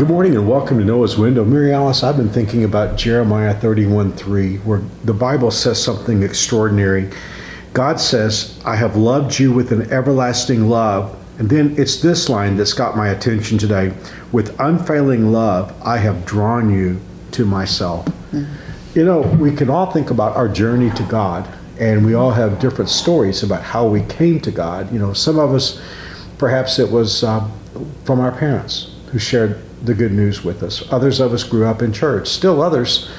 Good morning and welcome to Noah's Window. Mary Alice, I've been thinking about Jeremiah 31 3, where the Bible says something extraordinary. God says, I have loved you with an everlasting love. And then it's this line that's got my attention today. With unfailing love, I have drawn you to myself. Mm-hmm. You know, we can all think about our journey to God, and we all have different stories about how we came to God. You know, some of us, perhaps it was uh, from our parents who shared the good news with us. Others of us grew up in church. Still others,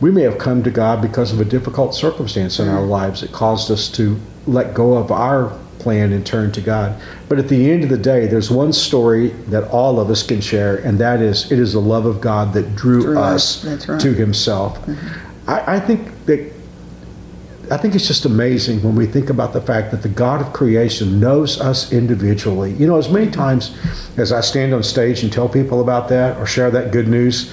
we may have come to God because of a difficult circumstance in our mm. lives that caused us to let go of our plan and turn to God. But at the end of the day, there's one story that all of us can share, and that is it is the love of God that drew, drew us, right. to Himself. Mm-hmm. I, I think that I think it's just amazing when we think about the fact that the God of creation knows us individually. You know, as many times as I stand on stage and tell people about that or share that good news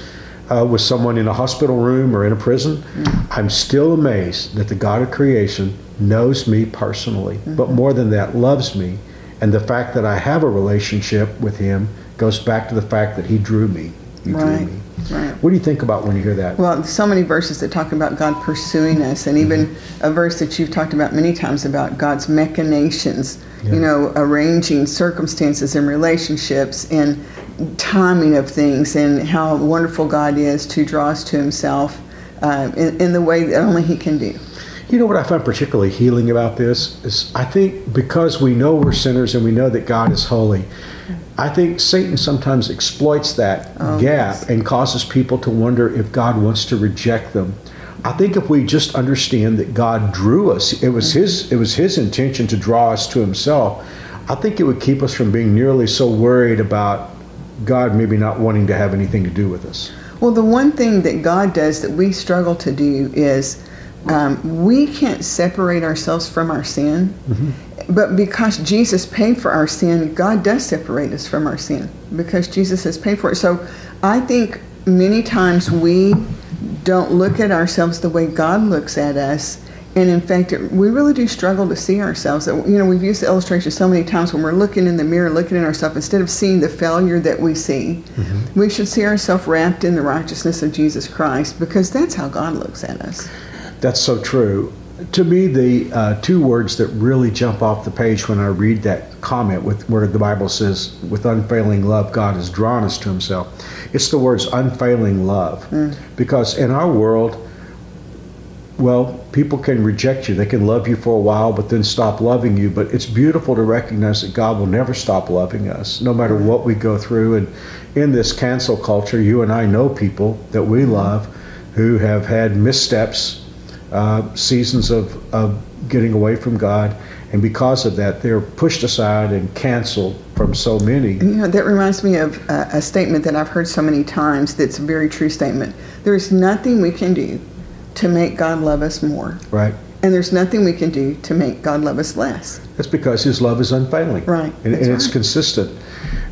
uh, with someone in a hospital room or in a prison, mm-hmm. I'm still amazed that the God of creation knows me personally, mm-hmm. but more than that, loves me. And the fact that I have a relationship with Him goes back to the fact that He drew me. He right. drew me. Right. What do you think about when you hear that? Well, so many verses that talk about God pursuing us, and even mm-hmm. a verse that you've talked about many times about God's machinations, yeah. you know, arranging circumstances and relationships and timing of things, and how wonderful God is to draw us to Himself uh, in, in the way that only He can do. You know what I find particularly healing about this is I think because we know we're sinners and we know that God is holy, I think Satan sometimes exploits that oh, gap yes. and causes people to wonder if God wants to reject them. I think if we just understand that God drew us, it was mm-hmm. his it was his intention to draw us to himself. I think it would keep us from being nearly so worried about God maybe not wanting to have anything to do with us. Well, the one thing that God does that we struggle to do is um, we can't separate ourselves from our sin. Mm-hmm. But because Jesus paid for our sin, God does separate us from our sin because Jesus has paid for it. So I think many times we don't look at ourselves the way God looks at us. And in fact, we really do struggle to see ourselves. You know, we've used the illustration so many times when we're looking in the mirror, looking at ourselves, instead of seeing the failure that we see, mm-hmm. we should see ourselves wrapped in the righteousness of Jesus Christ because that's how God looks at us. That's so true to me, the uh, two words that really jump off the page when I read that comment with where the Bible says, "With unfailing love, God has drawn us to Himself," it's the words "unfailing love," mm. because in our world, well, people can reject you. They can love you for a while, but then stop loving you. But it's beautiful to recognize that God will never stop loving us, no matter what we go through. And in this cancel culture, you and I know people that we love who have had missteps uh, seasons of, of getting away from God, and because of that, they're pushed aside and canceled from so many. You know, that reminds me of a, a statement that I've heard so many times that's a very true statement. There's nothing we can do to make God love us more. Right. And there's nothing we can do to make God love us less. That's because His love is unfailing. Right. And, and it's consistent.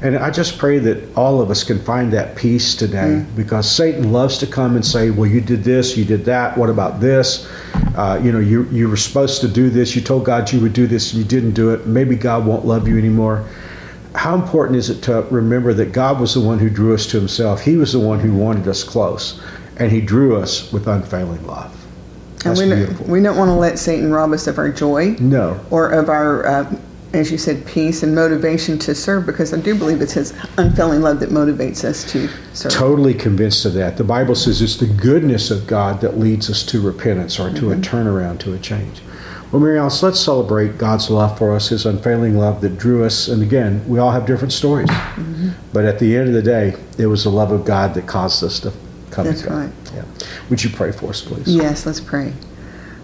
And I just pray that all of us can find that peace today mm. because Satan loves to come and say, well, you did this, you did that, what about this? Uh, you know, you, you were supposed to do this, you told God you would do this, and you didn't do it. Maybe God won't love you anymore. How important is it to remember that God was the one who drew us to Himself? He was the one who wanted us close, and He drew us with unfailing love. That's and we beautiful. Don't, we don't want to let Satan rob us of our joy. No. Or of our, uh, as you said, peace and motivation to serve, because I do believe it's His unfailing love that motivates us to serve. Totally convinced of that. The Bible says it's the goodness of God that leads us to repentance or to mm-hmm. a turnaround, to a change. Well, Mary Alice, let's celebrate God's love for us, His unfailing love that drew us. And again, we all have different stories. Mm-hmm. But at the end of the day, it was the love of God that caused us to come That's right. Yeah. Would you pray for us, please? Yes, let's pray.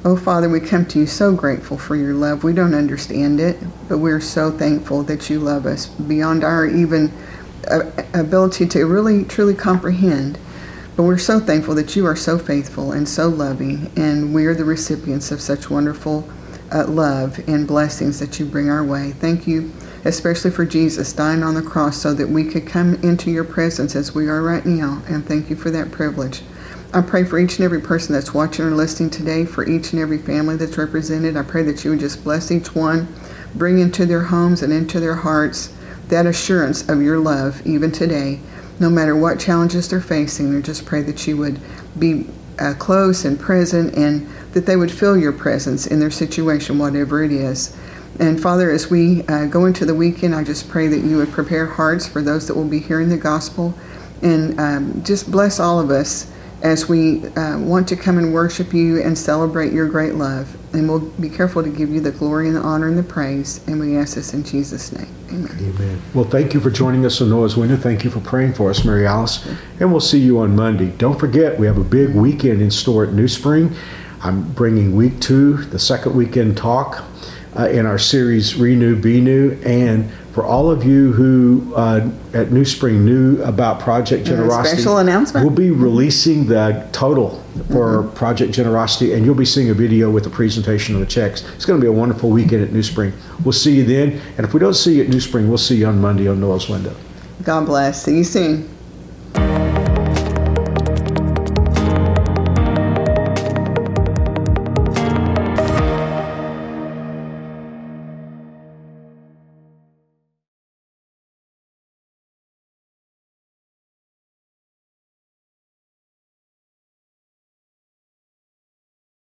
Oh, Father, we come to you so grateful for your love. We don't understand it, but we're so thankful that you love us beyond our even uh, ability to really, truly comprehend. But we're so thankful that you are so faithful and so loving, and we are the recipients of such wonderful uh, love and blessings that you bring our way. Thank you, especially for Jesus dying on the cross so that we could come into your presence as we are right now, and thank you for that privilege. I pray for each and every person that's watching or listening today, for each and every family that's represented. I pray that you would just bless each one, bring into their homes and into their hearts that assurance of your love even today. no matter what challenges they're facing. We just pray that you would be uh, close and present and that they would feel your presence in their situation, whatever it is. And Father, as we uh, go into the weekend, I just pray that you would prepare hearts for those that will be hearing the gospel and um, just bless all of us as we uh, want to come and worship you and celebrate your great love. And we'll be careful to give you the glory and the honor and the praise. And we ask this in Jesus' name. Amen. Amen. Well, thank you for joining us on Noah's Window. Thank you for praying for us, Mary Alice. And we'll see you on Monday. Don't forget, we have a big weekend in store at New Spring. I'm bringing week two, the second weekend talk uh, in our series Renew, Be New. And for all of you who uh, at New Spring knew about Project Generosity, special announcement. we'll be releasing the total for Project Generosity, and you'll be seeing a video with a presentation of the checks. It's going to be a wonderful weekend at New Spring. We'll see you then, and if we don't see you at New Spring, we'll see you on Monday on Noah's Window. God bless. See you soon.